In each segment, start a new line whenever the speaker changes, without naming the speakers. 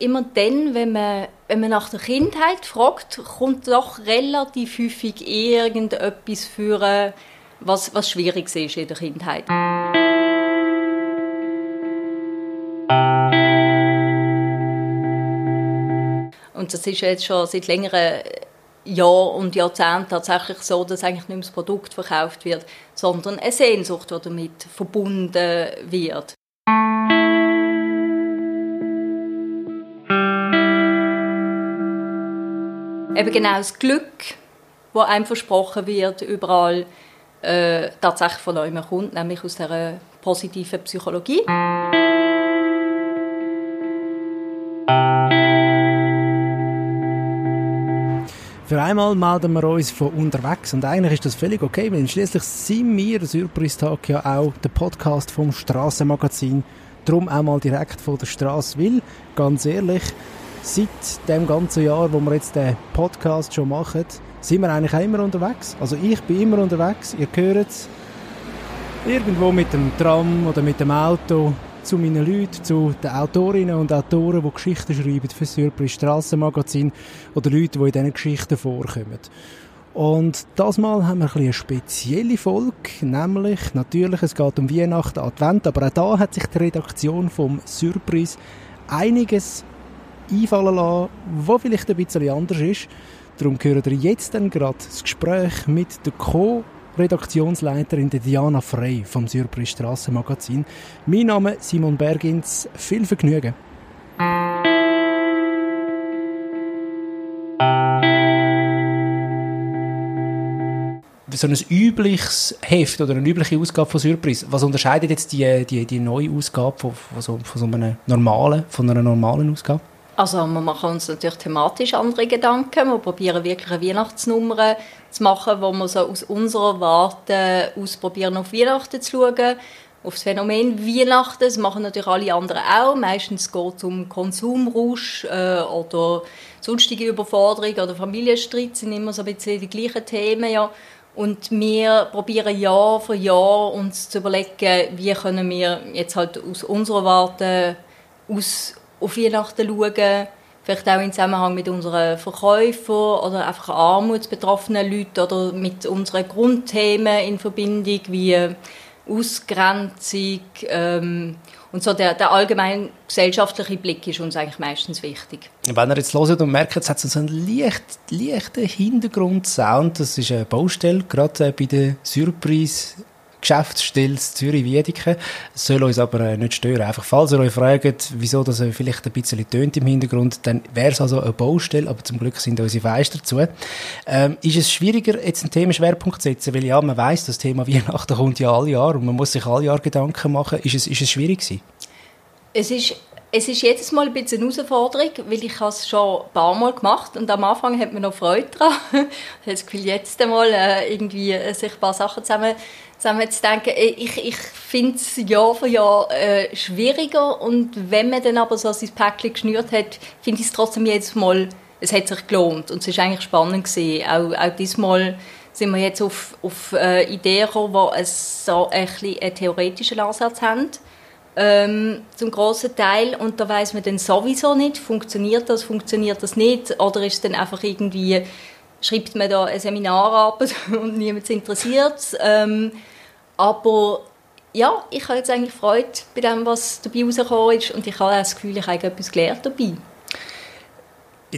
Immer dann, wenn man, wenn man nach der Kindheit fragt, kommt doch relativ häufig irgendetwas für was, was schwierig ist in der Kindheit. Und das ist jetzt schon seit längeren Jahren und Jahrzehnten tatsächlich so, dass eigentlich nicht mehr das Produkt verkauft wird, sondern eine Sehnsucht, die damit verbunden wird. Eben genau das Glück, das einem versprochen wird, überall äh, tatsächlich von neuem kommt, nämlich aus der positiven Psychologie.
Für einmal melden wir uns von unterwegs und eigentlich ist das völlig okay, weil schließlich sind wir, der Surprise-Tag, ja auch der Podcast vom Strassenmagazin. Darum auch mal direkt von der Straße, weil, ganz ehrlich, seit dem ganzen Jahr, wo wir jetzt den Podcast schon machen, sind wir eigentlich auch immer unterwegs. Also ich bin immer unterwegs, ihr hört es. Irgendwo mit dem Tram oder mit dem Auto zu meinen Leuten, zu den Autorinnen und Autoren, die Geschichten schreiben für das Surprise Strassenmagazin oder Leute, die in diesen Geschichten vorkommen. Und das Mal haben wir ein eine spezielle Folge, nämlich natürlich, es geht um Weihnachten, Advent, aber auch da hat sich die Redaktion vom Surprise einiges einfallen lassen, was vielleicht ein bisschen anders ist. Darum hören wir jetzt dann gerade das Gespräch mit der Co- Redaktionsleiterin Diana Frey vom Surprise Strassenmagazin. Mein Name ist Simon Bergins. Viel Vergnügen. so ein übliches Heft oder eine übliche Ausgabe von Surprise, was unterscheidet jetzt die, die, die neue Ausgabe von, von, so, von so einer normalen, von einer normalen Ausgabe?
Also wir machen uns natürlich thematisch andere Gedanken. Wir probieren wirklich eine Weihnachtsnummer zu machen, wo wir so aus unserer Warte ausprobieren, auf Weihnachten zu schauen, auf das Phänomen Weihnachten. Das machen natürlich alle anderen auch. Meistens geht es um Konsumrausch äh, oder sonstige Überforderung oder Familienstreit sind immer so ein bisschen die gleichen Themen. Ja. Und wir probieren Jahr für Jahr uns zu überlegen, wie können wir jetzt halt aus unserer Warte aus auf Weihnachten schauen, vielleicht auch im Zusammenhang mit unseren Verkäufern oder einfach armutsbetroffenen Leuten oder mit unseren Grundthemen in Verbindung wie Ausgrenzung ähm, und so der, der allgemein gesellschaftliche Blick ist uns eigentlich meistens wichtig.
Wenn ihr jetzt hört und merkt, es hat so einen leicht, leichten Hintergrundsound, das ist eine Baustelle, gerade bei der Surprise Geschäftsstelle Zürich-Wiedeke. Soll uns aber äh, nicht stören. Einfach, falls ihr euch fragt, wieso das äh, vielleicht ein bisschen tönt im Hintergrund, dann wäre es also eine Baustelle, aber zum Glück sind unsere Fenster dazu. Ähm, ist es schwieriger, jetzt einen Themenschwerpunkt zu setzen? Weil ja, man weiß, das Thema Weihnachten kommt ja alle Jahre und man muss sich alle Jahre Gedanken machen. Ist es, ist es schwierig gewesen?
Es ist es ist jedes Mal ein bisschen eine Herausforderung, weil ich es schon ein paar Mal gemacht und am Anfang hat man noch Freude daran. ich habe das Gefühl, jetzt einmal äh, irgendwie sich ein paar Sachen zusammen, zusammen. Äh, ich, ich finde es Jahr für Jahr äh, schwieriger. Und wenn man dann aber so sein Päckchen geschnürt hat, finde ich es trotzdem jedes Mal, es hat sich gelohnt. Und es ist eigentlich spannend gewesen. Auch, auch diesmal sind wir jetzt auf, auf äh, Ideen gekommen, die so ein bisschen einen theoretischen Ansatz haben. Ähm, zum großen Teil. Und da weiß man dann sowieso nicht, funktioniert das, funktioniert das nicht? Oder ist dann einfach irgendwie, schreibt man da eine Seminararbeit und niemand interessiert? Ähm, aber ja, ich habe jetzt eigentlich Freude bei dem, was dabei rausgekommen ist und ich habe das Gefühl, ich habe etwas gelernt dabei.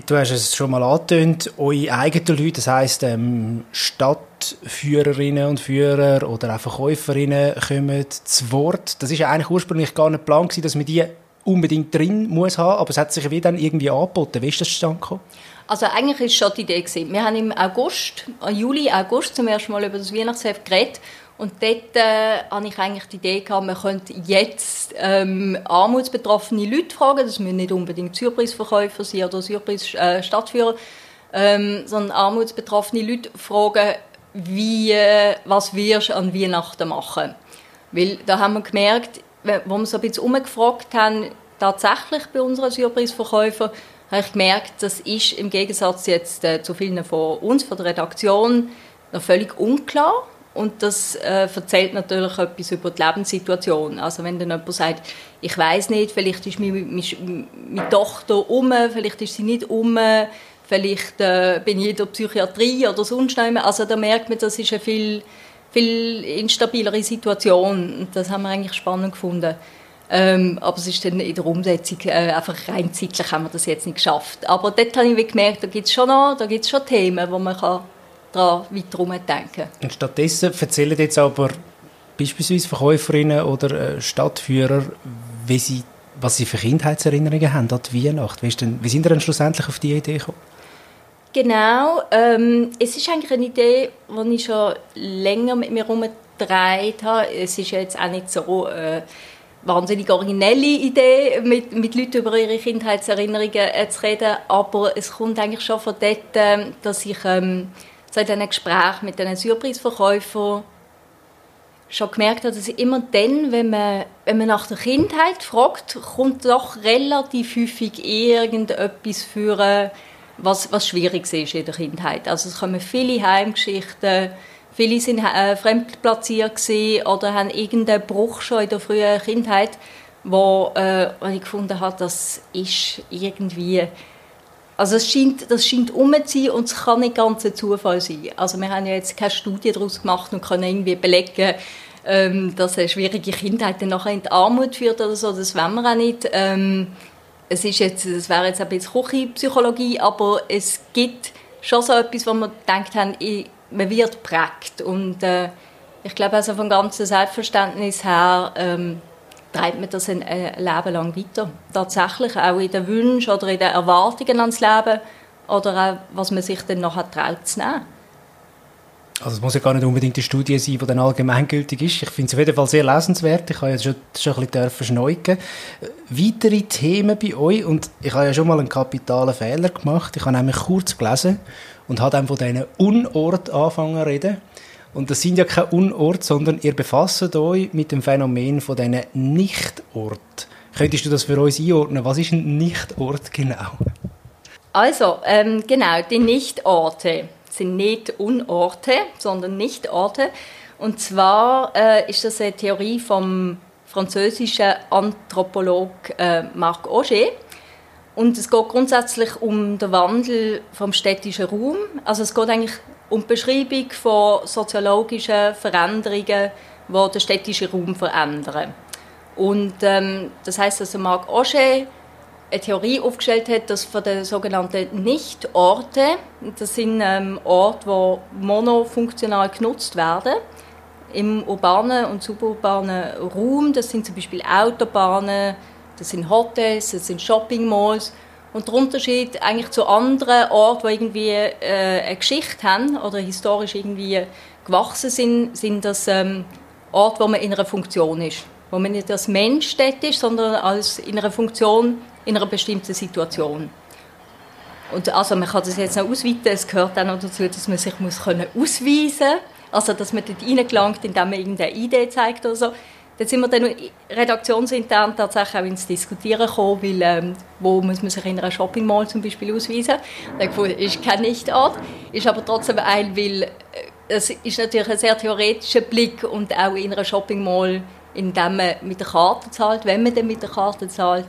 Du hast es schon mal angetönt, eure eigenen Leute, das heisst ähm, Stadtführerinnen und Führer oder auch Verkäuferinnen kommen zu Wort. Das ist ja eigentlich ursprünglich gar nicht Plan gewesen, dass man die unbedingt drin muss haben, aber es hat sich wie dann irgendwie angeboten. Wie ist das zustande gekommen?
Also eigentlich ist schon die Idee gewesen. Wir haben im August, Juli, August zum ersten Mal über das Weihnachtsheft geredet und dort äh, hatte ich eigentlich die Idee, gehabt, man könnte jetzt ähm, armutsbetroffene Leute fragen, das müssen nicht unbedingt Surprise-Verkäufer sein oder Surprise-Stadtführer, äh, ähm, sondern armutsbetroffene Leute fragen, wie, äh, was wirst du an Weihnachten machen? Weil da haben wir gemerkt, wo wir so ein bisschen umgefragt haben, tatsächlich bei unseren Surprise-Verkäufern, habe ich gemerkt, das ist im Gegensatz jetzt äh, zu vielen von uns, von der Redaktion, noch völlig unklar und das äh, erzählt natürlich etwas über die Lebenssituation. Also wenn dann jemand sagt, ich weiß nicht, vielleicht ist meine, meine, meine Tochter um, vielleicht ist sie nicht um, vielleicht äh, bin ich in der Psychiatrie oder sonst noch Also da merkt man, das ist eine viel, viel instabilere Situation. Und das haben wir eigentlich spannend gefunden. Ähm, aber es ist dann in der Umsetzung äh, einfach rein zeitlich haben wir das jetzt nicht geschafft. Aber dort habe ich gemerkt, da gibt es schon noch, da gibt's schon Themen, wo man kann daran weiter denken
Und stattdessen erzählen jetzt aber beispielsweise Verkäuferinnen oder äh, Stadtführer, wie sie, was sie für Kindheitserinnerungen haben an die Weihnacht. Wie, denn, wie sind sie dann schlussendlich auf die Idee gekommen?
Genau, ähm, es ist eigentlich eine Idee, die ich schon länger mit mir herumgetragen habe. Es ist jetzt auch nicht so äh, wahnsinnig originelle Idee, mit, mit Leuten über ihre Kindheitserinnerungen äh, zu reden, aber es kommt eigentlich schon von dort, äh, dass ich ähm, seit einem Gespräch mit den Surprise-Verkäufern schon gemerkt habe, dass immer dann, wenn man, wenn man nach der Kindheit fragt, kommt doch relativ häufig irgendetwas für was, was schwierig ist in der Kindheit. Also es kommen viele Heimgeschichten, viele sind äh, fremdplatziert oder haben irgendeinen Bruch schon in der frühen Kindheit, wo, äh, wo ich gefunden habe, das ist irgendwie also es scheint, das scheint sein und es kann nicht ganz ein Zufall sein. Also wir haben ja jetzt keine Studie daraus gemacht und können irgendwie belegen, ähm, dass eine schwierige Kindheit dann nachher in die Armut führt oder so. Das wollen wir auch nicht. Ähm, es ist jetzt, das wäre jetzt ein bisschen Küchenpsychologie, aber es gibt schon so etwas, wo wir gedacht haben, man wird prägt. Und äh, ich glaube, also vom ganzen Selbstverständnis her ähm, treibt man das ein, ein Leben lang weiter. Tatsächlich auch in den Wünschen oder in den Erwartungen ans Leben oder auch, was man sich dann nachher traut zu nehmen.
Also es muss ja gar nicht unbedingt eine Studie sein, die dann allgemeingültig ist. Ich finde es auf jeden Fall sehr lesenswert. Ich habe ja schon, schon ein bisschen schneuken. Weitere Themen bei euch und ich habe ja schon mal einen kapitalen Fehler gemacht. Ich habe nämlich kurz gelesen und habe dann von diesen Unort angefangen zu reden. Und das sind ja keine Unort, sondern ihr befasst euch mit dem Phänomen von diesen Nichtort. Könntest du das für uns einordnen? Was ist ein Nichtort genau?
Also, ähm, genau, die Nichtorte sind nicht Unorte, sondern Nichtorte. Und zwar äh, ist das eine Theorie vom französischen Anthropolog äh, Marc Auger. Und es geht grundsätzlich um den Wandel vom städtischen Raum. Also es geht eigentlich die Beschreibung von soziologischen Veränderungen, die den städtischen Raum verändern. Und ähm, das heißt, dass Marc Auger eine Theorie aufgestellt hat, dass von den sogenannten Nichtorten, das sind ähm, Orte, die monofunktional genutzt werden, im urbanen und suburbanen Raum, das sind zum Beispiel Autobahnen, das sind Hotels, das sind Shoppingmalls und der Unterschied eigentlich zu anderen Orten, die irgendwie äh, eine Geschichte haben oder historisch irgendwie gewachsen sind, sind das ähm, Orte, wo man in einer Funktion ist. Wo man nicht als Mensch dort ist, sondern als in einer Funktion in einer bestimmten Situation. Und also man kann das jetzt noch ausweiten, es gehört auch noch dazu, dass man sich muss können ausweisen muss, also dass man dort reingelangt, indem man irgendeine Idee zeigt oder so. Dann sind wir dann redaktionsintern tatsächlich auch ins Diskutieren gekommen, weil ähm, wo muss man sich in einer Shopping Mall zum Beispiel ausweisen? Da ist kein Nichtort, ist aber trotzdem ein, weil äh, es ist natürlich ein sehr theoretischer Blick und auch in einer Shopping Mall, indem man mit der Karte zahlt, wenn man dann mit der Karte zahlt,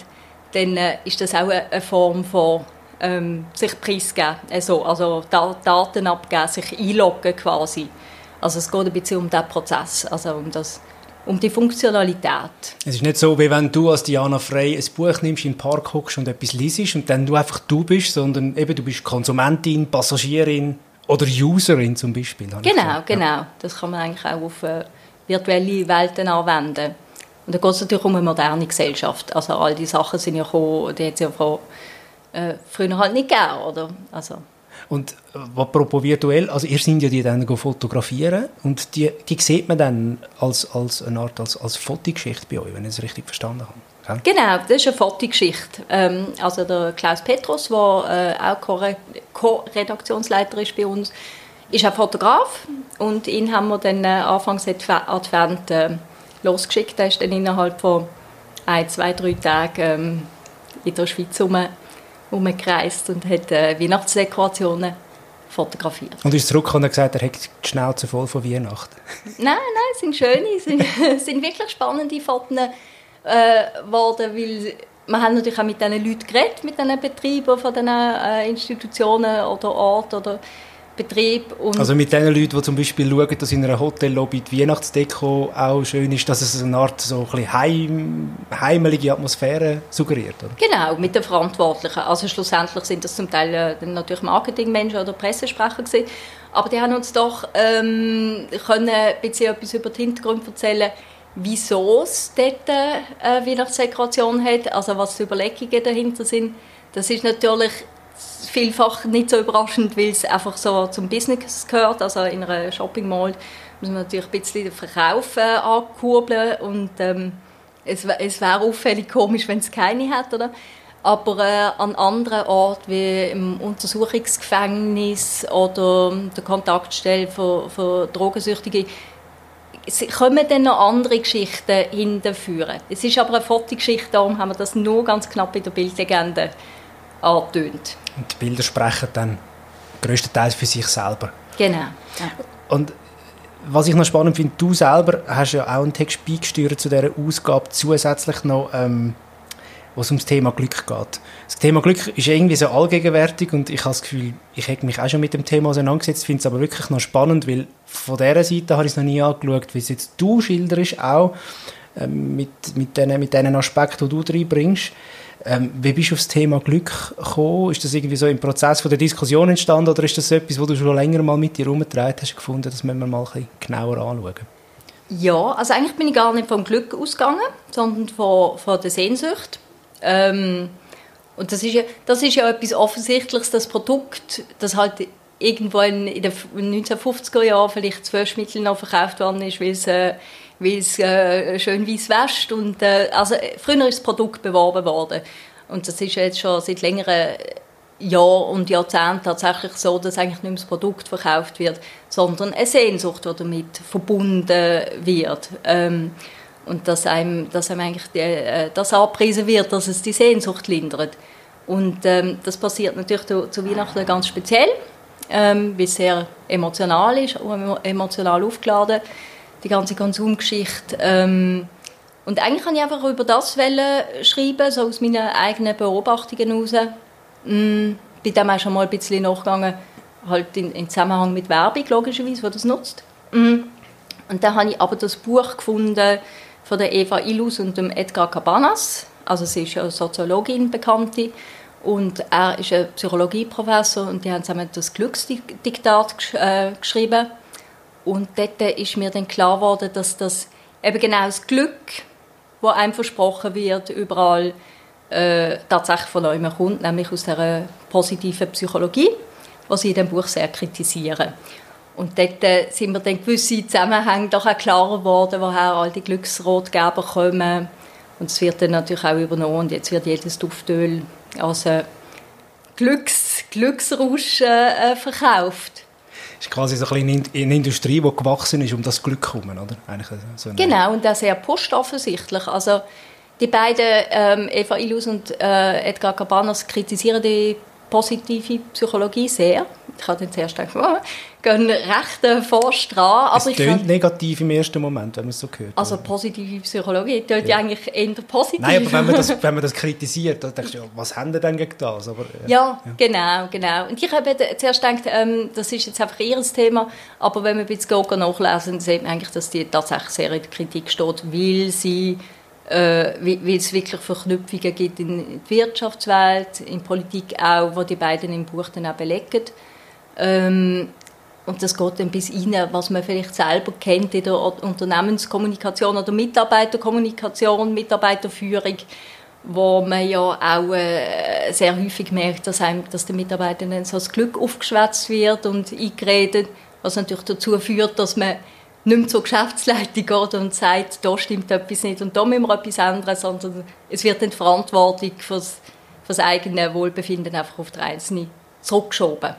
dann äh, ist das auch eine, eine Form von ähm, sich preisgeben, also, also Daten abgeben, sich einloggen quasi. Also es geht ein bisschen um diesen Prozess, also um das um die Funktionalität.
Es ist nicht so, wie wenn du als Diana Frey ein Buch nimmst, im Park hockst und etwas liest und dann du einfach du bist, sondern eben du bist Konsumentin, Passagierin oder Userin zum Beispiel.
Genau, genau. Ja. Das kann man eigentlich auch auf äh, virtuelle Welten anwenden. Und da geht es natürlich um eine moderne Gesellschaft. Also all die Sachen sind ja gekommen, die hat es ja von, äh, früher halt nicht gegeben, oder? Also
und äh, apropos virtuell, also ihr seid ja die dann fotografieren und die, die sieht man dann als, als eine Art als, als Fotogeschichte bei euch, wenn ich es richtig verstanden habe.
Genau, das ist eine Fotogeschichte. Ähm, also der Klaus Petrus, der äh, auch Co-Redaktionsleiter ist bei uns, ist auch Fotograf und ihn haben wir dann äh, Anfangs Advent äh, losgeschickt. Er ist dann innerhalb von ein, zwei, drei Tagen ähm, in der Schweiz rum, rumgereist und hat äh, Weihnachtsdekorationen fotografiert.
Und ist zurückgekommen und gesagt, er hat die Schnauze voll von Weihnachten?
Nein, nein, es sind schöne, es sind, sind wirklich spannende Fotos äh, geworden, weil wir haben natürlich auch mit diesen Leuten geredet, mit diesen Betrieben von diesen äh, Institutionen oder Orten oder Betrieb.
Also mit den Leuten, die zum Beispiel schauen, dass in einer Hotellobby die Weihnachtsdeko auch schön ist, dass es eine Art so ein heim, heimelige Atmosphäre suggeriert. Oder?
Genau, mit den Verantwortlichen. Also schlussendlich sind das zum Teil äh, natürlich Marketingmenschen oder Pressesprecher gewesen. Aber die haben uns doch ähm, können ein bisschen etwas über den Hintergrund erzählen, wieso es dort eine äh, Weihnachtsdekoration hat, also was die Überlegungen dahinter sind. Das ist natürlich vielfach nicht so überraschend, weil es einfach so zum Business gehört. Also in einer Shopping Mall muss man natürlich ein bisschen den Verkauf äh, ankurbeln und ähm, es, es wäre auffällig komisch, wenn es keine hätte, oder? Aber äh, an anderen Orten wie im Untersuchungsgefängnis oder der Kontaktstelle für, für Drogensüchtige kommen dann noch andere Geschichten hinterführen. Es ist aber eine Fotogeschichte, darum haben wir das nur ganz knapp in der Bildlegende angetönt.
Und die Bilder sprechen dann größtenteils für sich selber.
Genau. Ja.
Und was ich noch spannend finde, du selber hast ja auch einen Text beigesteuert zu dieser Ausgabe, zusätzlich noch, ähm, wo es um das Thema Glück geht. Das Thema Glück ist irgendwie so allgegenwärtig und ich habe das Gefühl, ich habe mich auch schon mit dem Thema auseinandergesetzt, finde es aber wirklich noch spannend, weil von dieser Seite habe ich es noch nie angeschaut, wie es jetzt du schilderst, auch ähm, mit, mit, den, mit den Aspekten, die du reinbringst. Ähm, wie bist du auf das Thema Glück gekommen? Ist das irgendwie so im Prozess von der Diskussion entstanden oder ist das etwas, wo du schon länger mal mit dir herumgetragen hast, gefunden, das müssen wir mal ein bisschen genauer anschauen?
Ja, also eigentlich bin ich gar nicht vom Glück ausgegangen, sondern von, von der Sehnsucht. Ähm, und das ist, ja, das ist ja etwas Offensichtliches, das Produkt, das halt irgendwo in, in den 1950er Jahren vielleicht Zwölfmittel noch verkauft worden ist, weil es äh, weil es äh, schön weiß wäscht. Und, äh, also, früher ist das Produkt beworben worden. Und das ist jetzt schon seit längeren Jahren und Jahrzehnten tatsächlich so, dass eigentlich nicht mehr das Produkt verkauft wird, sondern eine Sehnsucht, die damit verbunden wird. Ähm, und dass einem, dass einem eigentlich die, äh, das angepriesen wird, dass es die Sehnsucht lindert. Und ähm, das passiert natürlich zu, zu Weihnachten ganz speziell, ähm, weil es sehr emotional ist, emotional aufgeladen die ganze Konsumgeschichte. Ähm, und eigentlich kann ich einfach über das schreiben, so aus meinen eigenen Beobachtungen heraus. Mm, bin dem auch schon mal ein bisschen nachgegangen, halt in, in Zusammenhang mit Werbung, logischerweise, die das nutzt. Mm. Und dann habe ich aber das Buch gefunden von der Eva Illus und dem Edgar Cabanas. Also sie ist ja Soziologin, Bekannte. Und er ist ein Psychologieprofessor und die haben zusammen das Glücksdiktat äh, geschrieben. Und dort ist mir dann klar geworden, dass das eben genau das Glück, das einem versprochen wird, überall äh, tatsächlich von euch kommt, nämlich aus der positiven Psychologie, was sie in dem Buch sehr kritisieren. Und dort äh, sind mir dann gewisse Zusammenhänge doch auch klarer geworden, woher all die Glücksrotgeber kommen. Und es wird dann natürlich auch übernommen und jetzt wird jedes Duftöl als äh, Glücks, Glücksrausch äh, verkauft
ist quasi so ein eine Industrie, die gewachsen ist, um das Glück herum, oder?
So genau, und das sehr postoffensichtlich. Also die beiden, ähm, Eva Illus und äh, Edgar Cabanas, kritisieren die positive Psychologie sehr. Ich habe dann zuerst gedacht, oh, gehen recht äh, forsch dran.
Aber es klingt negativ im ersten Moment, wenn man es so hört.
Also positive Psychologie klingt ja. eigentlich eher positiv.
Nein, aber wenn man das, wenn man das kritisiert, dann denkst du, ja, was haben die denn gegen das? Aber,
äh, ja, ja, genau, genau. Und ich habe zuerst gedacht, ähm, das ist jetzt einfach ihr Thema, aber wenn man ein bisschen nachlesen, sieht man eigentlich, dass die tatsächlich sehr in der Kritik steht, weil sie äh, weil es wirklich Verknüpfungen gibt in der Wirtschaftswelt, in der Politik auch, wo die beiden im Buch dann auch belegen. Ähm, und das geht dann bis rein, was man vielleicht selber kennt in der Unternehmenskommunikation oder Mitarbeiterkommunikation, Mitarbeiterführung, wo man ja auch äh, sehr häufig merkt, dass, einem, dass den Mitarbeitern so das Glück aufgeschwätzt wird und eingeredet, was natürlich dazu führt, dass man nicht mehr zur Geschäftsleitung geht und sagt, da stimmt etwas nicht und da müssen wir etwas ändern, sondern es wird dann die Verantwortung für das eigene Wohlbefinden einfach auf die Einzelne zurückgeschoben.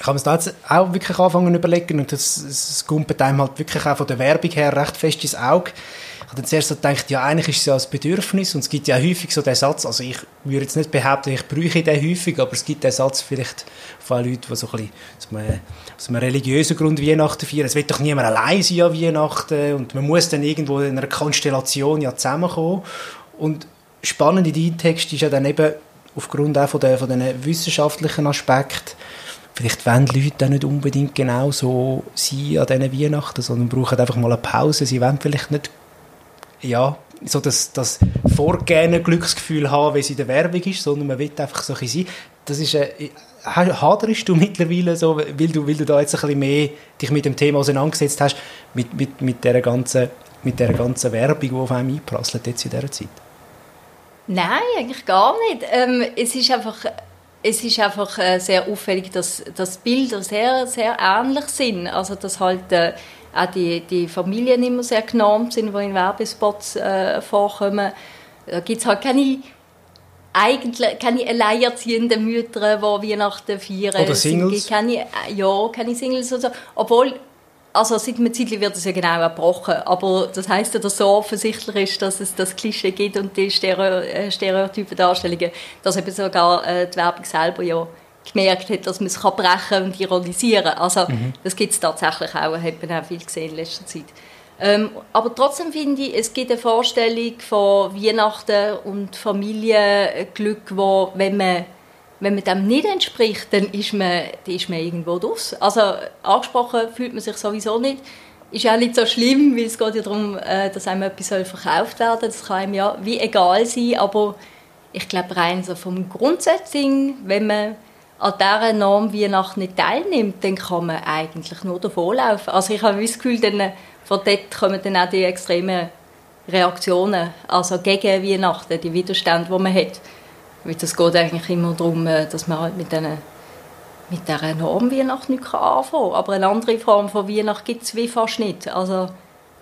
Kann man es da jetzt auch wirklich anfangen überlegen und das, das kumpelt einem halt wirklich auch von der Werbung her recht fest ins Auge. Ich habe dann zuerst so gedacht, ja, eigentlich ist es ja ein Bedürfnis und es gibt ja häufig so den Satz, also ich würde jetzt nicht behaupten, ich bräuchte den häufig, aber es gibt den Satz vielleicht von Leuten, die so ein bisschen aus einem, religiösen Grund Weihnachten feiern. Es wird doch niemand allein sein an Weihnachten und man muss dann irgendwo in einer Konstellation ja zusammenkommen. Und spannend in deinem Text ist ja dann eben aufgrund auch von diesen wissenschaftlichen Aspekten, vielleicht wollen die Leute auch nicht unbedingt genau so sein an diesen Weihnachten, sondern brauchen einfach mal eine Pause. Sie wollen vielleicht nicht ja, so das, das vorgehende Glücksgefühl haben, wie es in der Werbung ist, sondern man will einfach so ein sein. Das ist äh, haderst du mittlerweile so, weil du, weil du da jetzt ein bisschen mehr dich mit dem Thema auseinandergesetzt hast, mit, mit, mit dieser ganzen mit der ganzen Werbung, die auf einem einprasselt jetzt in dieser Zeit?
Nein, eigentlich gar nicht. Ähm, es ist einfach, es ist einfach äh, sehr auffällig, dass, dass Bilder sehr, sehr ähnlich sind. Also, dass halt äh, auch die, die Familien immer sehr genormt sind, die in Werbespots äh, vorkommen. Da gibt es halt keine eigentlich keine alleinerziehenden Mütter, die Weihnachten feiern.
Oder Singles?
Es keine, ja, keine Singles oder so. Obwohl, also seit einer Zeit wird das ja genau erbrochen. Aber das heisst ja, dass so offensichtlich ist, dass es das Klischee gibt und die äh, Stereotypen Darstellungen, dass eben sogar äh, die Werbung selber ja gemerkt hat, dass man es brechen und ironisieren kann. Also mhm. das gibt es tatsächlich auch, hat man auch viel gesehen in letzter Zeit. Ähm, aber trotzdem finde ich, es gibt eine Vorstellung von Weihnachten und Familienglück, wo, wenn man, wenn man dem nicht entspricht, dann ist man, dann ist man irgendwo draus. Also angesprochen fühlt man sich sowieso nicht. Ist auch nicht so schlimm, weil es geht ja darum, äh, dass einem etwas verkauft werden soll. Das kann einem ja wie egal sein, aber ich glaube rein so vom Grundsetting, wenn man an dieser Norm Weihnachten nicht teilnimmt, dann kann man eigentlich nur davonlaufen. Also ich habe das Gefühl, dann, von dort kommen dann auch die extremen Reaktionen, also gegen Weihnachten, die Widerstände, die man hat. Weil es geht eigentlich immer darum, äh, dass man halt mit diesen mit dieser Norm Weihnachten nicht anfangen kann. Aber eine andere Form von Weihnachten gibt es wie fast nicht. Also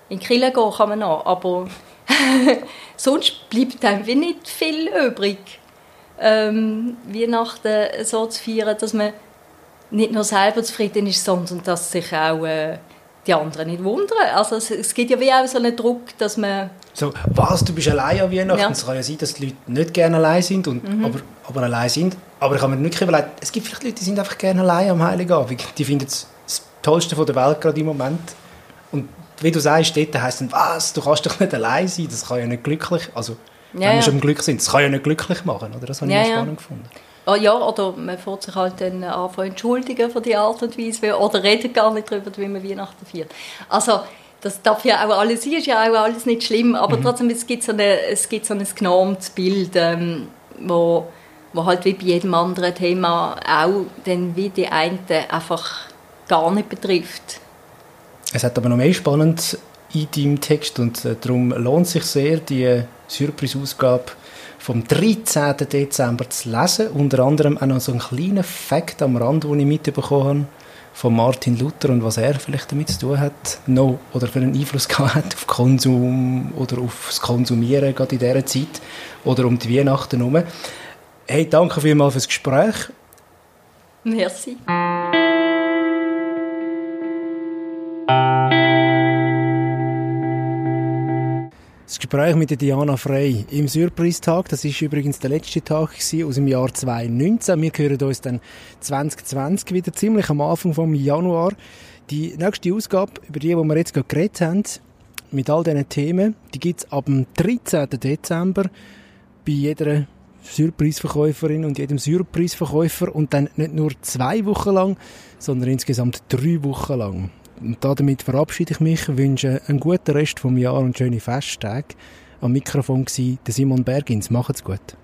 in Kirche gehen kann man noch, aber sonst bleibt einem wie nicht viel übrig ähm, Weihnachten so zu feiern, dass man nicht nur selber zufrieden ist, sondern dass sich auch äh, die anderen nicht wundern. Also es, es, gibt ja wie auch so einen Druck, dass man...
So, was, du bist allein an Weihnachten? Ja. Es kann ja sein, dass die Leute nicht gerne allein sind, und, mhm. aber, aber allein sind. Aber ich habe mir wirklich überlegt, es gibt vielleicht Leute, die sind einfach gerne allein am Heiligabend. Die finden es das Tollste von der Welt gerade im Moment. Und wie du sagst, dort heisst dann, was, du kannst doch nicht allein sein, das kann ja nicht glücklich... Also, ja, wenn wir schon im Glück sind. Das kann ja nicht glücklich machen, oder? Das habe ich ja, spannend gefunden.
Oh ja, oder man fährt sich halt dann an von entschuldigen für die Art und Weise, oder redet gar nicht darüber, wie man Weihnachten feiert. Also, das darf ja auch alles sein, ist ja auch alles nicht schlimm, aber mhm. trotzdem, es gibt so, eine, es gibt so ein genormtes Bild, ähm, wo, wo halt wie bei jedem anderen Thema auch dann wie die einen einfach gar nicht betrifft.
Es hat aber noch mehr spannend in deinem Text und äh, darum lohnt sich sehr, die Surprise-Ausgabe vom 13. Dezember zu lesen. Unter anderem auch noch so einen kleinen Fakt am Rand, den ich mitbekommen habe von Martin Luther und was er vielleicht damit zu tun hat, no, oder für einen Einfluss gehabt hat auf Konsum oder aufs Konsumieren gerade in dieser Zeit oder um die Weihnachten herum. Hey, danke vielmals fürs Gespräch.
Merci.
Das Gespräch mit Diana Frey im Surprise-Tag, das ist übrigens der letzte Tag aus dem Jahr 2019. Wir hören uns dann 2020 wieder, ziemlich am Anfang vom Januar. Die nächste Ausgabe, über die, die wir jetzt gerade geredet haben, mit all diesen Themen, die gibt es ab dem 13. Dezember bei jeder Surprise-Verkäuferin und jedem Surprise-Verkäufer und dann nicht nur zwei Wochen lang, sondern insgesamt drei Wochen lang. Und damit verabschiede ich mich, wünsche einen guten Rest vom Jahr und schöne Festtage. Am Mikrofon war Simon Bergins. Macht's gut.